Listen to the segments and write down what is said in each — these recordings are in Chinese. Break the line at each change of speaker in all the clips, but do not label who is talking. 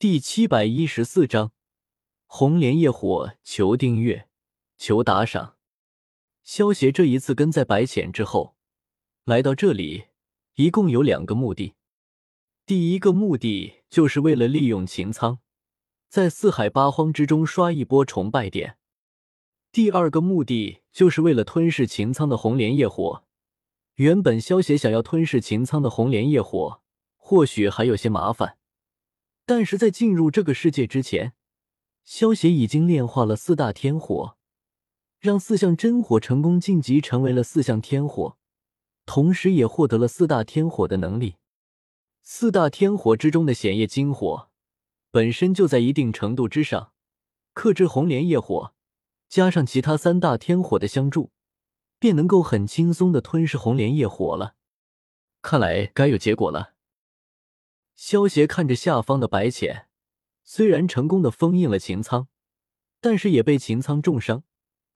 第七百一十四章红莲业火，求订阅，求打赏。萧协这一次跟在白浅之后来到这里，一共有两个目的。第一个目的就是为了利用秦苍在四海八荒之中刷一波崇拜点；第二个目的就是为了吞噬秦苍的红莲业火。原本萧协想要吞噬秦苍的红莲业火，或许还有些麻烦。但是在进入这个世界之前，萧协已经炼化了四大天火，让四象真火成功晋级成为了四象天火，同时也获得了四大天火的能力。四大天火之中的显夜金火，本身就在一定程度之上克制红莲业火，加上其他三大天火的相助，便能够很轻松的吞噬红莲业火了。看来该有结果了。萧协看着下方的白浅，虽然成功的封印了秦苍，但是也被秦苍重伤，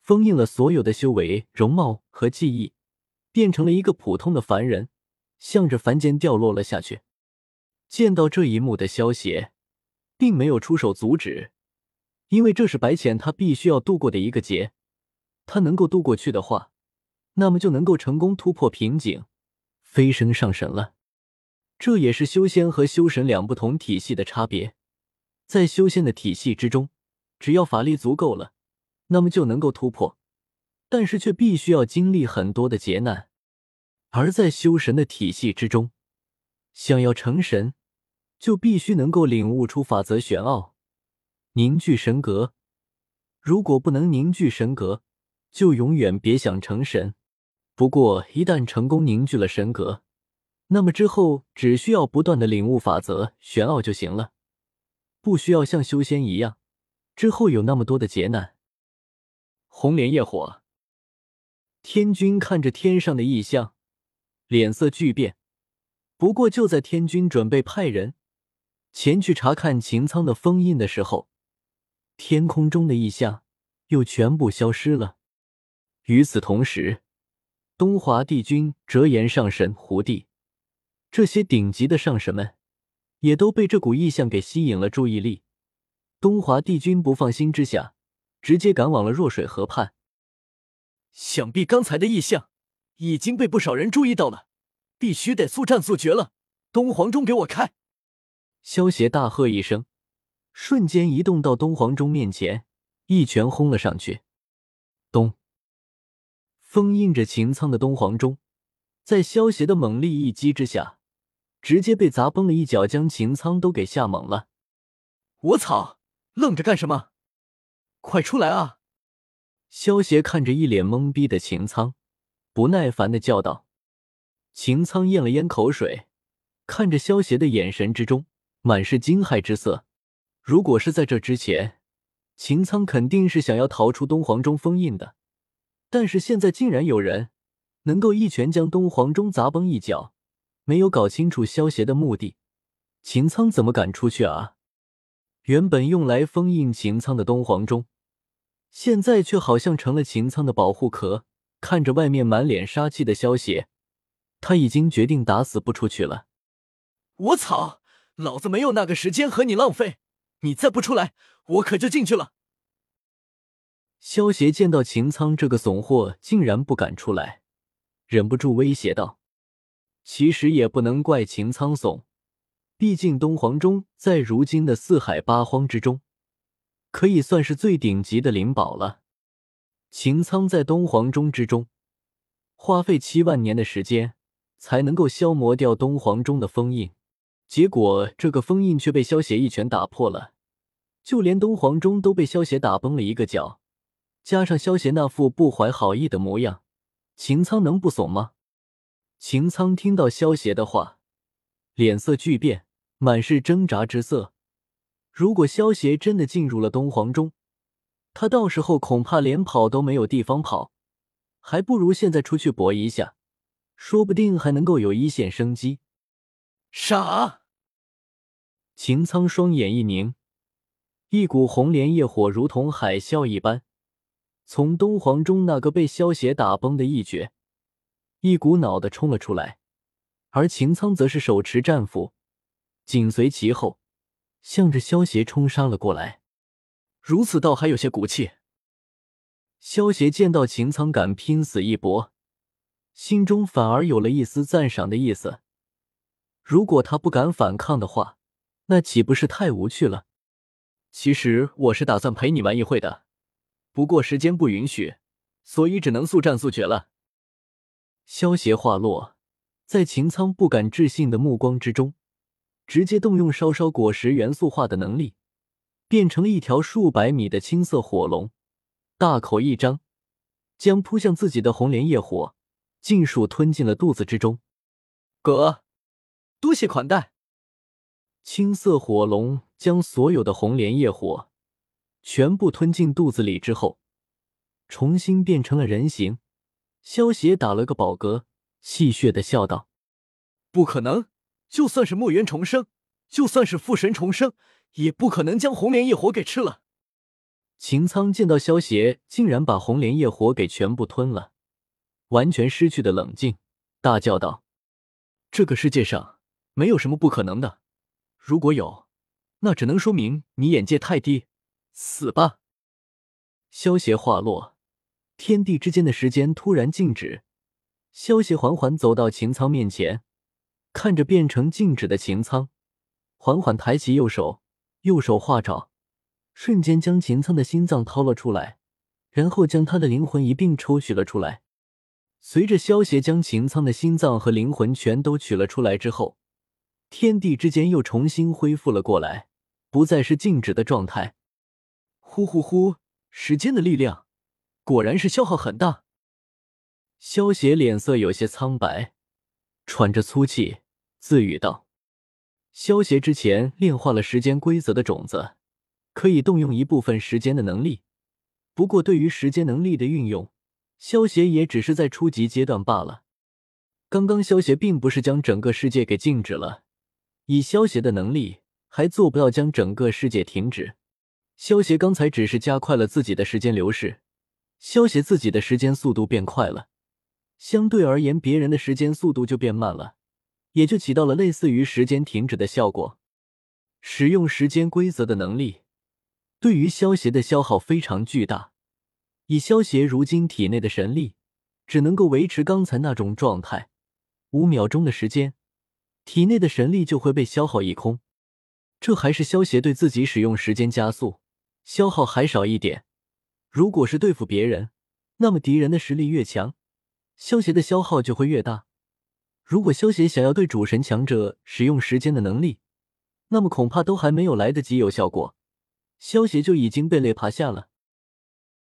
封印了所有的修为、容貌和记忆，变成了一个普通的凡人，向着凡间掉落了下去。见到这一幕的萧协，并没有出手阻止，因为这是白浅他必须要度过的一个劫，他能够渡过去的话，那么就能够成功突破瓶颈，飞升上神了。这也是修仙和修神两不同体系的差别。在修仙的体系之中，只要法力足够了，那么就能够突破，但是却必须要经历很多的劫难；而在修神的体系之中，想要成神，就必须能够领悟出法则玄奥，凝聚神格。如果不能凝聚神格，就永远别想成神。不过一旦成功凝聚了神格，那么之后只需要不断的领悟法则玄奥就行了，不需要像修仙一样，之后有那么多的劫难。红莲业火，天君看着天上的异象，脸色巨变。不过就在天君准备派人前去查看秦苍的封印的时候，天空中的异象又全部消失了。与此同时，东华帝君、折颜上神、胡帝。这些顶级的上神们也都被这股异象给吸引了注意力。东华帝君不放心之下，直接赶往了弱水河畔。
想必刚才的异象已经被不少人注意到了，必须得速战速决了！东皇钟，给我开！
萧协大喝一声，瞬间移动到东皇钟面前，一拳轰了上去。咚！封印着秦苍的东皇钟，在萧协的猛力一击之下。直接被砸崩了一脚，将秦苍都给吓懵了。
我操！愣着干什么？快出来啊！
萧协看着一脸懵逼的秦苍，不耐烦的叫道。秦苍咽了咽口水，看着萧协的眼神之中满是惊骇之色。如果是在这之前，秦苍肯定是想要逃出东皇钟封印的，但是现在竟然有人能够一拳将东皇钟砸崩一脚。没有搞清楚萧协的目的，秦苍怎么敢出去啊？原本用来封印秦苍的东皇钟，现在却好像成了秦苍的保护壳。看着外面满脸杀气的萧协，他已经决定打死不出去了。
我操！老子没有那个时间和你浪费，你再不出来，我可就进去了。
萧协见到秦苍这个怂货竟然不敢出来，忍不住威胁道。其实也不能怪秦苍怂，毕竟东皇钟在如今的四海八荒之中，可以算是最顶级的灵宝了。秦苍在东皇钟之中花费七万年的时间，才能够消磨掉东皇钟的封印，结果这个封印却被萧协一拳打破了，就连东皇钟都被萧协打崩了一个角，加上萧协那副不怀好意的模样，秦苍能不怂吗？秦苍听到萧协的话，脸色巨变，满是挣扎之色。如果萧协真的进入了东皇钟，他到时候恐怕连跑都没有地方跑，还不如现在出去搏一下，说不定还能够有一线生机。
傻！
秦苍双眼一凝，一股红莲业火如同海啸一般，从东皇钟那个被萧协打崩的一绝。一股脑的冲了出来，而秦苍则是手持战斧，紧随其后，向着萧协冲杀了过来。
如此倒还有些骨气。
萧协见到秦苍敢拼死一搏，心中反而有了一丝赞赏的意思。如果他不敢反抗的话，那岂不是太无趣了？
其实我是打算陪你玩一会的，不过时间不允许，所以只能速战速决了。
萧协话落，在秦苍不敢置信的目光之中，直接动用烧烧果实元素化的能力，变成了一条数百米的青色火龙，大口一张，将扑向自己的红莲业火尽数吞进了肚子之中。
哥，多谢款待。
青色火龙将所有的红莲业火全部吞进肚子里之后，重新变成了人形。萧协打了个饱嗝，戏谑的笑道：“
不可能！就算是墨渊重生，就算是父神重生，也不可能将红莲业火给吃了。”
秦苍见到萧协竟然把红莲业火给全部吞了，完全失去的冷静，大叫道：“
这个世界上没有什么不可能的。”如果有，那只能说明你眼界太低。死吧！
萧协话落，天地之间的时间突然静止。萧协缓缓走到秦苍面前，看着变成静止的秦苍，缓缓抬起右手，右手化爪，瞬间将秦苍的心脏掏了出来，然后将他的灵魂一并抽取了出来。随着萧协将秦苍的心脏和灵魂全都取了出来之后。天地之间又重新恢复了过来，不再是静止的状态。
呼呼呼！时间的力量果然是消耗很大。
萧邪脸色有些苍白，喘着粗气，自语道：“萧邪之前炼化了时间规则的种子，可以动用一部分时间的能力。不过，对于时间能力的运用，萧邪也只是在初级阶段罢了。刚刚，萧邪并不是将整个世界给静止了。”以萧协的能力，还做不到将整个世界停止。萧协刚才只是加快了自己的时间流逝，萧协自己的时间速度变快了，相对而言，别人的时间速度就变慢了，也就起到了类似于时间停止的效果。使用时间规则的能力，对于萧协的消耗非常巨大。以萧协如今体内的神力，只能够维持刚才那种状态，五秒钟的时间。体内的神力就会被消耗一空，这还是萧协对自己使用时间加速，消耗还少一点。如果是对付别人，那么敌人的实力越强，萧协的消耗就会越大。如果萧协想要对主神强者使用时间的能力，那么恐怕都还没有来得及有效果，萧协就已经被累趴下了。